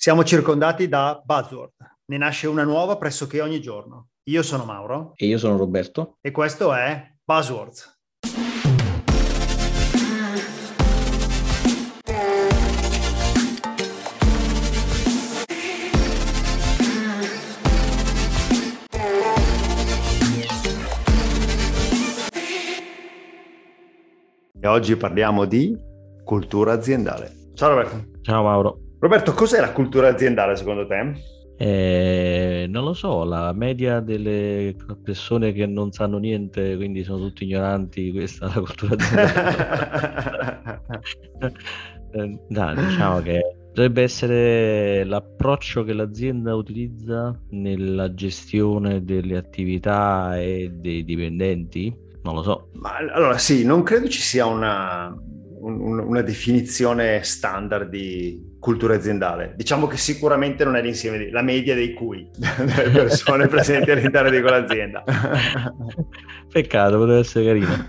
Siamo circondati da buzzword. Ne nasce una nuova pressoché ogni giorno. Io sono Mauro. E io sono Roberto. E questo è Buzzwords. E oggi parliamo di cultura aziendale. Ciao Roberto. Ciao Mauro. Roberto, cos'è la cultura aziendale secondo te? Eh, non lo so, la media delle persone che non sanno niente, quindi sono tutti ignoranti, questa è la cultura aziendale. eh, dai, diciamo che dovrebbe essere l'approccio che l'azienda utilizza nella gestione delle attività e dei dipendenti. Non lo so. Ma allora sì, non credo ci sia una, un, una definizione standard di cultura aziendale. Diciamo che sicuramente non è l'insieme, di, la media dei cui delle persone presenti all'interno di quell'azienda. Peccato, potrebbe essere carino.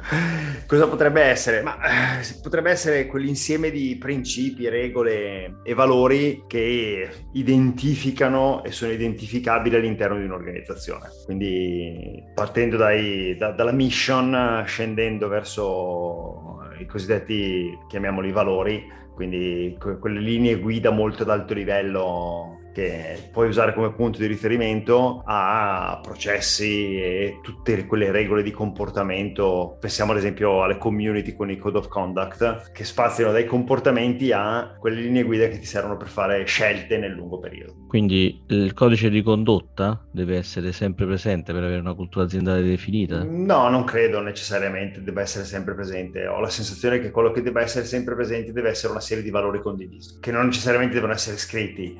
Cosa potrebbe essere? Ma eh, potrebbe essere quell'insieme di principi, regole e valori che identificano e sono identificabili all'interno di un'organizzazione. Quindi partendo dai, da, dalla mission, scendendo verso i cosiddetti, chiamiamoli valori, quindi quelle linee guida molto ad alto livello che puoi usare come punto di riferimento a processi e tutte quelle regole di comportamento. Pensiamo ad esempio alle community con i code of conduct che spaziano dai comportamenti a quelle linee guida che ti servono per fare scelte nel lungo periodo. Quindi il codice di condotta deve essere sempre presente per avere una cultura aziendale definita? No, non credo necessariamente debba essere sempre presente. Ho la sensazione che quello che debba essere sempre presente deve essere una serie di valori condivisi, che non necessariamente devono essere scritti,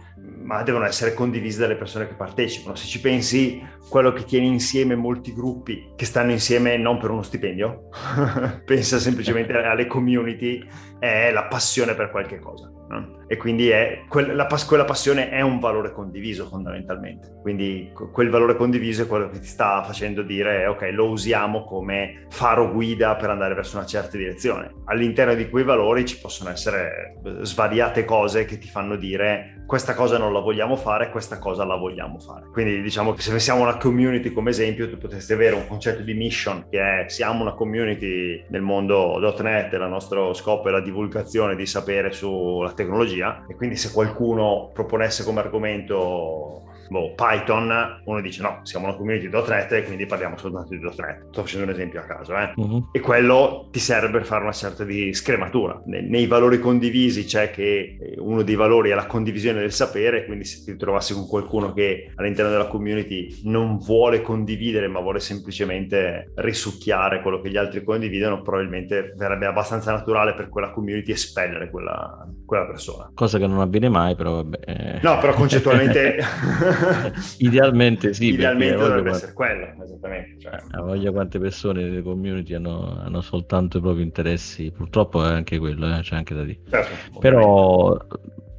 ma devono essere condivisi dalle persone che partecipano. Se ci pensi, quello che tiene insieme molti gruppi che stanno insieme non per uno stipendio, pensa semplicemente alle community, è la passione per qualche cosa. No? E quindi è, quella, quella passione è un valore condiviso fondamentalmente. Quindi quel valore condiviso è quello che ti sta facendo dire ok, lo usiamo come faro guida per andare verso una certa direzione. All'interno di quei valori ci possono essere eh, svariate cose che ti fanno dire questa cosa non la vogliamo fare, questa cosa la vogliamo fare. Quindi diciamo che se pensiamo a una community come esempio, tu potresti avere un concetto di mission che è siamo una community nel mondo .NET, il nostro scopo è la divulgazione di sapere sulla tecnologia e quindi se qualcuno proponesse come argomento boh, Python, uno dice no, siamo una community di .NET e quindi parliamo soltanto di .NET. Sto facendo un esempio a caso, eh? uh-huh. E quello ti serve per fare una certa di scrematura. Nei, nei, valori condivisi c'è che eh, uno dei valori è la condivisione del sapere, quindi se ti trovassi con qualcuno che all'interno della community non vuole condividere, ma vuole semplicemente risucchiare quello che gli altri condividono, probabilmente verrebbe abbastanza naturale per quella community espellere quella, quella persona. Cosa che non avviene mai, però vabbè. No, però concettualmente Idealmente sì. Idealmente dovrebbe quante... essere quello, esattamente. Cioè... A voglia quante persone nelle community hanno, hanno, soltanto i propri interessi, purtroppo è anche quello, eh, c'è anche da dire. Certo, Però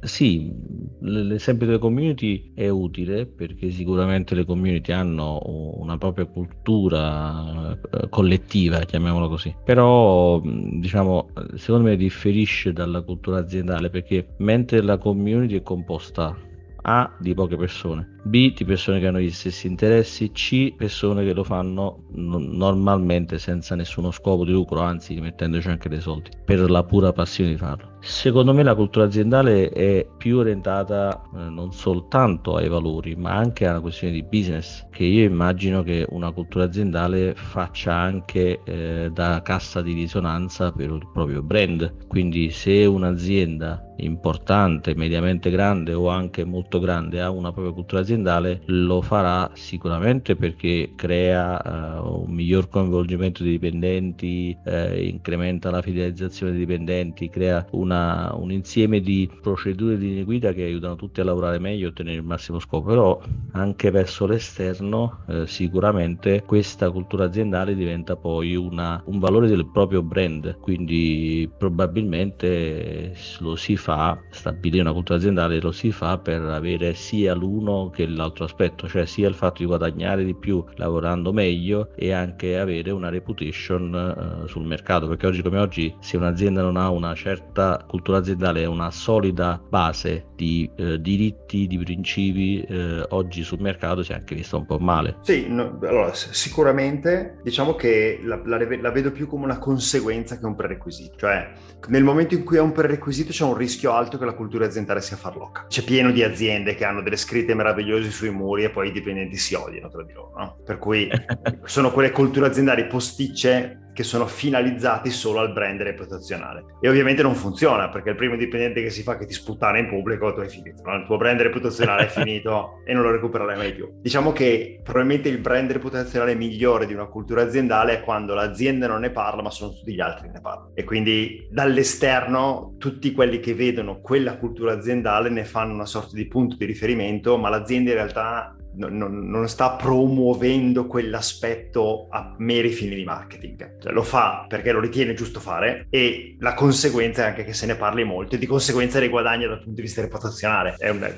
sì, l'esempio delle community è utile perché sicuramente le community hanno una propria cultura eh, collettiva, chiamiamola così. Però, diciamo, secondo me differisce dalla cultura aziendale perché mentre la community è composta a di poche persone B di persone che hanno gli stessi interessi, C persone che lo fanno n- normalmente senza nessuno scopo di lucro, anzi mettendoci anche dei soldi, per la pura passione di farlo. Secondo me la cultura aziendale è più orientata eh, non soltanto ai valori, ma anche a una questione di business, che io immagino che una cultura aziendale faccia anche eh, da cassa di risonanza per il proprio brand. Quindi se un'azienda importante, mediamente grande o anche molto grande ha una propria cultura aziendale, aziendale lo farà sicuramente perché crea uh, un miglior coinvolgimento dei dipendenti, eh, incrementa la fidelizzazione dei dipendenti, crea una, un insieme di procedure di linee guida che aiutano tutti a lavorare meglio e ottenere il massimo scopo. Però anche verso l'esterno eh, sicuramente questa cultura aziendale diventa poi una, un valore del proprio brand, quindi probabilmente lo si fa, stabilire una cultura aziendale lo si fa per avere sia l'uno che l'altro aspetto, cioè sia il fatto di guadagnare di più lavorando meglio e anche avere una reputation uh, sul mercato, perché oggi come oggi se un'azienda non ha una certa la cultura aziendale è una solida base di eh, diritti, di principi, eh, oggi sul mercato si è anche vista un po' male. Sì, no, allora sicuramente diciamo che la, la, la, vedo più come una conseguenza che un prerequisito, cioè nel momento in cui è un prerequisito c'è un rischio alto che la cultura aziendale sia farlocca. C'è pieno di aziende che hanno delle scritte meravigliose sui muri e poi i dipendenti si odiano tra di loro, no? Per cui sono quelle culture aziendali posticce che sono finalizzati solo al brand reputazionale. E ovviamente non funziona perché il primo dipendente che si fa che ti sputtana in pubblico tu hai finito, no? il tuo brand reputazionale è finito e non lo recupererai mai più. Diciamo che probabilmente il brand reputazionale migliore di una cultura aziendale è quando l'azienda non ne parla ma sono tutti gli altri che ne parlano. E quindi dall'esterno tutti quelli che vedono quella cultura aziendale ne fanno una sorta di punto di riferimento, ma l'azienda in realtà non, non, sta promuovendo quell'aspetto a meri fini di marketing. Cioè, lo fa perché lo ritiene giusto fare e la conseguenza è anche che se ne parli molto e di conseguenza ne guadagna dal punto di vista reputazionale. È una,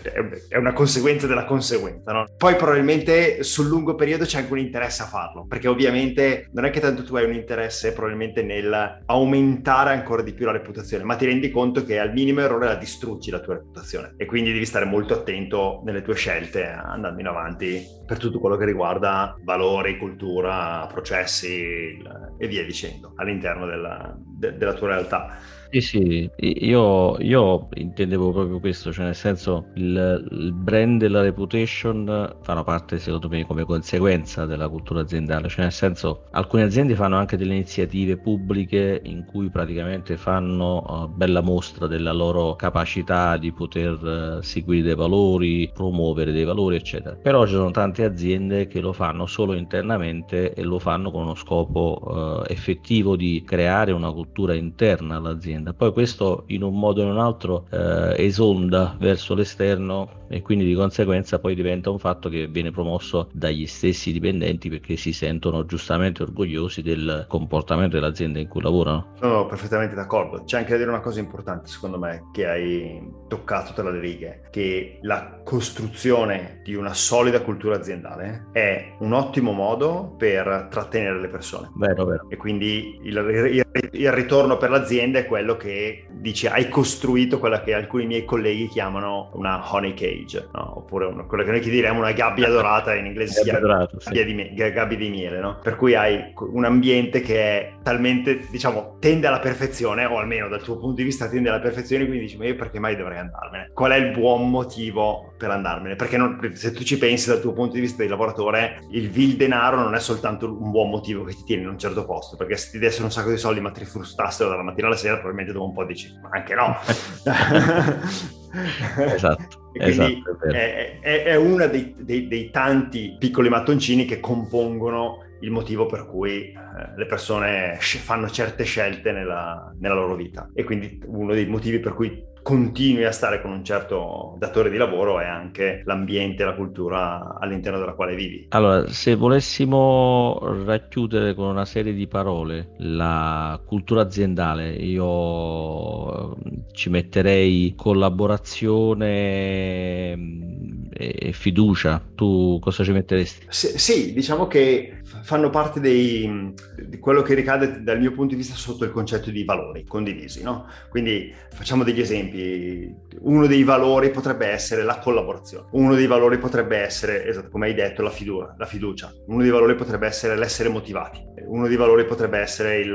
è una conseguenza della conseguenza. No? Poi probabilmente sul lungo periodo c'è anche un interesse a farlo perché ovviamente non è che tanto tu hai un interesse probabilmente nel aumentare ancora di più la reputazione, ma ti rendi conto che al minimo errore la distruggi la tua reputazione e quindi devi stare molto attento nelle tue scelte andando in avanti avanti per tutto quello che riguarda valori, cultura, processi e via dicendo all'interno della, de, della tua realtà. Sì, sì, io, io, intendevo proprio questo, cioè nel senso il, il, brand e la reputation fanno parte secondo me come conseguenza della cultura aziendale, cioè nel senso alcune aziende fanno anche delle iniziative pubbliche in cui praticamente fanno uh, bella mostra della loro capacità di poter uh, seguire dei valori, promuovere dei valori eccetera, però ci sono tante aziende che lo fanno solo internamente e lo fanno con uno scopo uh, effettivo di creare una cultura interna all'azienda azienda. Poi questo in un modo o in un altro eh, esonda verso l'esterno e quindi di conseguenza poi diventa un fatto che viene promosso dagli stessi dipendenti perché si sentono giustamente orgogliosi del comportamento dell'azienda in cui lavorano. Sono perfettamente d'accordo. C'è anche da dire una cosa importante secondo me che hai toccato tra le righe, che la costruzione di una solida cultura aziendale è un ottimo modo per trattenere le persone. Vero, vero. E quindi il, il, il ritorno per l'azienda è quello che dice hai costruito quella che alcuni miei colleghi chiamano una honey cage, no? oppure una, quella che noi diremmo una gabbia dorata in inglese si chiama gabbia, di, gabbia di miele, no? per cui hai un ambiente che è talmente, diciamo, tende alla perfezione, o almeno dal tuo punto di vista tende alla perfezione, quindi dici ma io perché mai dovrei andarmene? Qual è il buon motivo per andarmene? Perché non, se tu ci pensi dal tuo punto di vista di lavoratore, il vil denaro non è soltanto un buon motivo che ti tiene in un certo posto, perché se ti dessero un sacco di soldi ma ti frustassero dalla mattina alla sera, probabilmente dopo un po' dici ma anche no. esatto. Esatto, è, è, è, uno dei, dei, dei, tanti piccoli mattoncini che compongono il motivo per cui eh, le persone fanno certe scelte nella, nella loro vita. E quindi uno dei motivi per cui continui a stare con un certo datore di lavoro è anche l'ambiente, la cultura all'interno della quale vivi. Allora, se volessimo racchiudere con una serie di parole la cultura aziendale, io ci metterei collaborazione mm, e fiducia. Tu cosa ci metteresti? sì, diciamo che fanno parte dei, di quello che ricade dal mio punto di vista sotto il concetto di valori condivisi. No? Quindi facciamo degli esempi. Uno dei valori potrebbe essere la collaborazione, uno dei valori potrebbe essere, esatto, come hai detto, la, fiducia, la fiducia. uno dei valori potrebbe essere l'essere motivati, uno dei valori potrebbe essere il,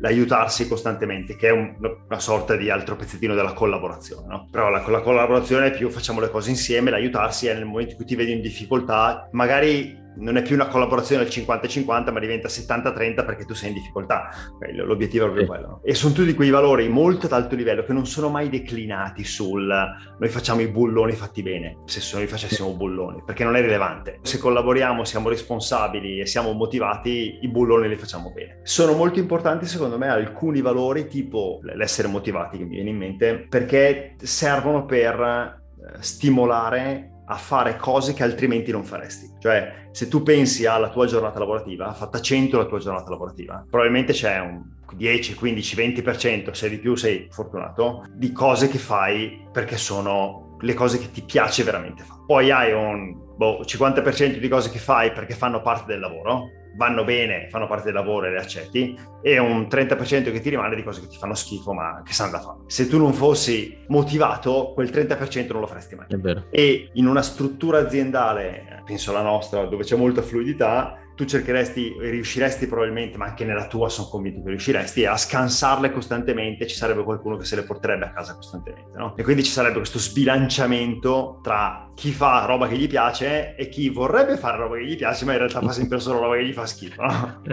l'aiutarsi costantemente, che è un, una sorta di altro pezzettino della collaborazione. No? Però la, la collaborazione è più facciamo le cose insieme, l'aiutarsi è nel momento in cui ti vedi in difficoltà, magari non è più una collaborazione al 50-50, ma diventa 70-30 perché tu sei in difficoltà. L'obiettivo è proprio sì. quello. E sono tutti quei valori molto ad alto livello che non sono mai declinati sul noi facciamo i bulloni fatti bene, se noi facessimo bulloni, perché non è rilevante. Se collaboriamo, siamo responsabili e siamo motivati, i bulloni li facciamo bene. Sono molto importanti secondo me alcuni valori tipo l'essere motivati che mi viene in mente, perché servono per eh, stimolare a fare cose che altrimenti non faresti. Cioè, se tu pensi alla tua giornata lavorativa, fatta 100 la tua giornata lavorativa, probabilmente c'è un 10, 15, 20%, se di più sei fortunato, di cose che fai perché sono le cose che ti piace veramente fare. Poi hai un boh, 50% di cose che fai perché fanno parte del lavoro, vanno bene, fanno parte del lavoro e le accetti, e un 30% che ti rimane di cose che ti fanno schifo ma che sanno da fare. Se tu non fossi motivato, quel 30% non lo faresti mai. È vero. E in una struttura aziendale, penso la nostra, dove c'è molta fluidità, tu cercheresti, riusciresti probabilmente, ma anche nella tua sono convinto che riusciresti, a scansarle costantemente, ci sarebbe qualcuno che se le porterebbe a casa costantemente, no? E quindi ci sarebbe questo sbilanciamento tra chi fa roba che gli piace e chi vorrebbe fare roba che gli piace, ma in realtà fa sempre solo roba che gli fa schifo, no?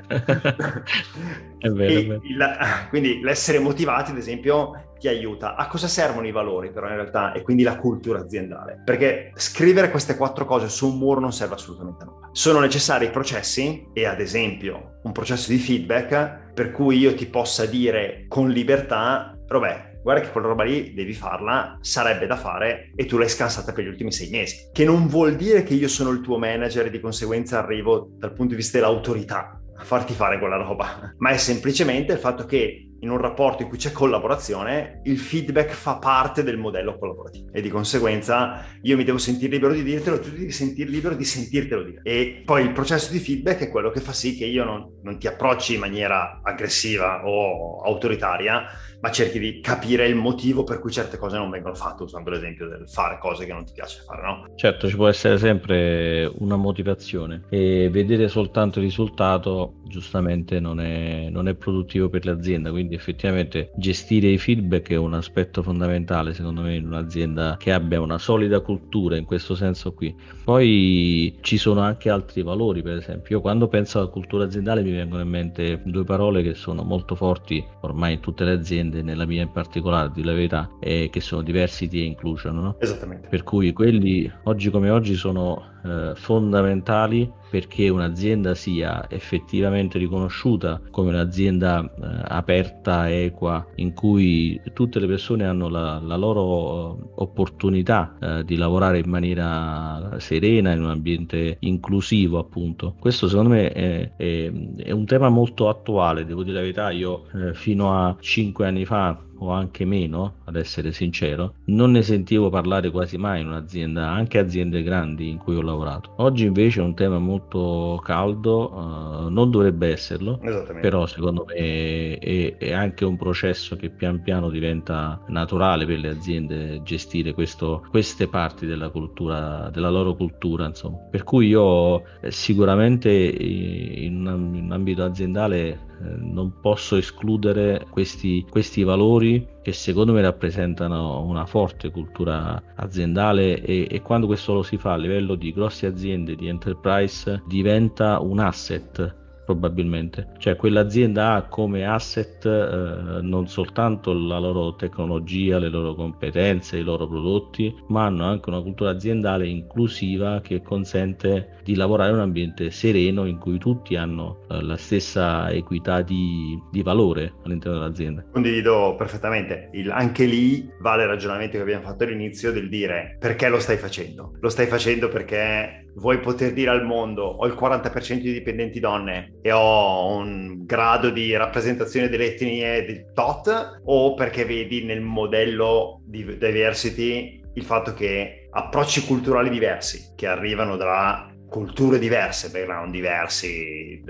è vero. È vero. Il, quindi l'essere motivati, ad esempio, ti aiuta. A cosa servono i valori però in realtà e quindi la cultura aziendale? Perché scrivere queste quattro cose su un muro non serve assolutamente a nulla. Sono necessari i processi e ad esempio un processo di feedback per cui io ti possa dire con libertà, vabbè, guarda che quella roba lì devi farla, sarebbe da fare e tu l'hai scansata per gli ultimi sei mesi. Che non vuol dire che io sono il tuo manager e di conseguenza arrivo dal punto di vista dell'autorità a farti fare quella roba, ma è semplicemente il fatto che in un rapporto in cui c'è collaborazione, il feedback fa parte del modello collaborativo e di conseguenza io mi devo sentire libero di dirtelo, tu devi sentire libero di sentirtelo dire. E poi il processo di feedback è quello che fa sì che io non, non ti approcci in maniera aggressiva o autoritaria, ma cerchi di capire il motivo per cui certe cose non vengono fatte, usando l'esempio del fare cose che non ti piace fare, no? Certo, ci può essere sempre una motivazione e vedere soltanto il risultato giustamente non è, non è produttivo per l'azienda, quindi effettivamente gestire i feedback è un aspetto fondamentale secondo me in un'azienda che abbia una solida cultura in questo senso qui. Poi ci sono anche altri valori, per esempio, io quando penso alla cultura aziendale mi vengono in mente due parole che sono molto forti ormai in tutte le aziende nella mia in particolare, di la verità, è che sono diversity e inclusion, no? Esattamente. Per cui quelli oggi come oggi sono eh, fondamentali perché un'azienda sia effettivamente riconosciuta come un'azienda eh, aperta, equa, in cui tutte le persone hanno la, la loro eh, opportunità eh, di lavorare in maniera serena, in un ambiente inclusivo, appunto. Questo secondo me è, è, è un tema molto attuale, devo dire la verità, io eh, fino a cinque anni fa o anche meno, ad essere sincero, non ne sentivo parlare quasi mai in un'azienda, anche aziende grandi in cui ho lavorato. Oggi invece è un tema molto caldo, uh, non dovrebbe esserlo, però secondo me è, è, anche un processo che pian piano diventa naturale per le aziende gestire questo, queste parti della cultura, della loro cultura, insomma. Per cui io eh, sicuramente in un, in un ambito aziendale eh, non posso escludere questi, questi valori che secondo me rappresentano una forte cultura aziendale e, e, quando questo lo si fa a livello di grosse aziende, di enterprise, diventa un asset probabilmente. Cioè quell'azienda ha come asset eh, non soltanto la loro tecnologia, le loro competenze, i loro prodotti, ma hanno anche una cultura aziendale inclusiva che consente di lavorare in un ambiente sereno in cui tutti hanno eh, la stessa equità di, di, valore all'interno dell'azienda. Condivido perfettamente. Il, anche lì vale il ragionamento che abbiamo fatto all'inizio del dire perché lo stai facendo. Lo stai facendo perché vuoi poter dire al mondo ho il 40% di dipendenti donne e ho un grado di rappresentazione delle etnie del tot o perché vedi nel modello di diversity il fatto che approcci culturali diversi che arrivano da culture diverse, background diversi,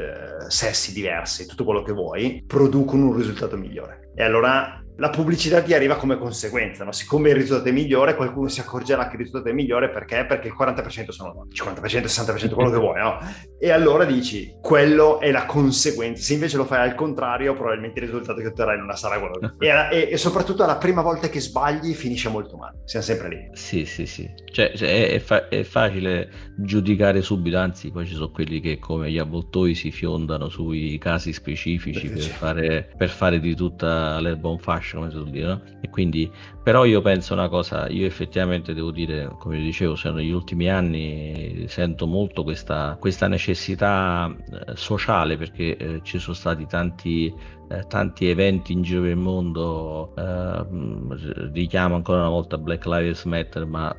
sessi diversi, tutto quello che vuoi, producono un risultato migliore. E allora la pubblicità ti arriva come conseguenza, no? siccome il risultato è migliore, qualcuno si accorgerà che il risultato è migliore perché? Perché il 40% sono donne, 50%, 60%, quello che vuoi, no? E allora dici, quello è la conseguenza. Se invece lo fai al contrario, probabilmente il risultato che otterrai non sarà quello. E, e, soprattutto la prima volta che sbagli finisce molto male, siamo sempre lì. Sì, sì, sì. Cioè, cioè è, fa- è, facile giudicare subito, anzi poi ci sono quelli che come gli avvoltoi si fiondano sui casi specifici per fare, per fare di tutta l'erba un fascio come si suol dire, no? E quindi, però io penso una cosa, io effettivamente devo dire, come dicevo, cioè negli ultimi anni sento molto questa, questa necessità eh, sociale perché eh, ci sono stati tanti eh, tanti eventi in giro per il mondo, eh, richiamo ancora una volta Black Lives Matter, ma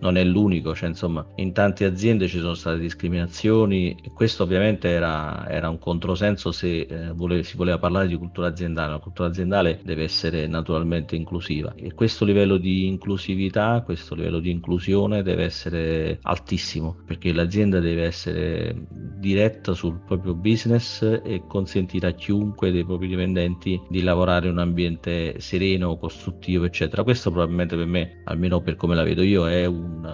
non è l'unico, cioè insomma in tante aziende ci sono state discriminazioni questo ovviamente era, era un controsenso se eh, vole, si voleva parlare di cultura aziendale, la cultura aziendale deve essere naturalmente inclusiva e questo livello di inclusività, questo livello di inclusione deve essere altissimo perché l'azienda deve essere diretta sul proprio business e consentire a chiunque dei propri dipendenti di lavorare in un ambiente sereno, costruttivo, eccetera. Questo probabilmente per me, almeno per come la vedo io, è un,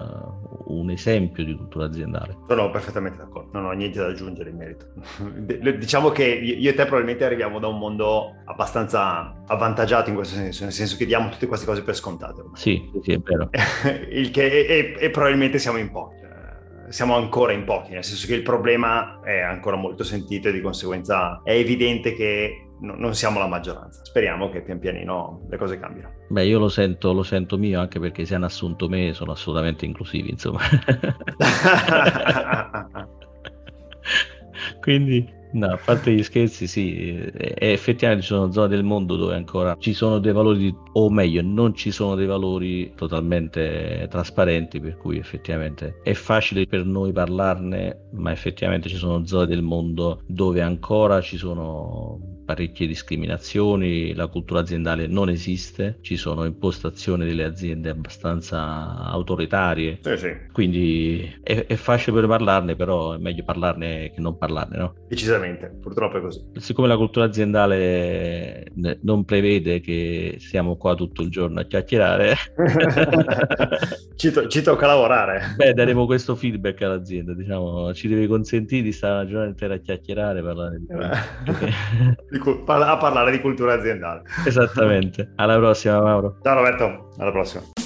un esempio di cultura aziendale. Sono perfettamente d'accordo, non ho niente da aggiungere in merito. diciamo che io e te probabilmente arriviamo da un mondo abbastanza avvantaggiato in questo senso, nel senso che diamo tutte queste cose per scontate. Ormai. Sì, sì, è vero. Il che, e, e probabilmente siamo in pochi siamo ancora in pochi, nel senso che il problema è ancora molto sentito e di conseguenza è evidente che no, non siamo la maggioranza. Speriamo che pian pianino le cose cambino. Beh, io lo sento, lo sento mio anche perché se hanno assunto me sono assolutamente inclusivi, insomma. Quindi No, a parte gli scherzi, sì, effettivamente ci sono zone del mondo dove ancora ci sono dei valori, o meglio, non ci sono dei valori totalmente trasparenti, per cui effettivamente è facile per noi parlarne, ma effettivamente ci sono zone del mondo dove ancora ci sono parecchie discriminazioni, la cultura aziendale non esiste, ci sono impostazioni delle aziende abbastanza autoritarie, sì, sì. quindi è, è, facile per parlarne, però è meglio parlarne che non parlarne, no? Decisamente, purtroppo è così. Siccome la cultura aziendale non prevede che siamo qua tutto il giorno a chiacchierare, ci, to- ci, tocca lavorare. Beh, daremo questo feedback all'azienda, diciamo, ci deve consentire di stare una giornata intera a chiacchierare, parlare di... a parlare di cultura aziendale. Esattamente. Alla prossima, Mauro. Ciao Roberto, alla prossima.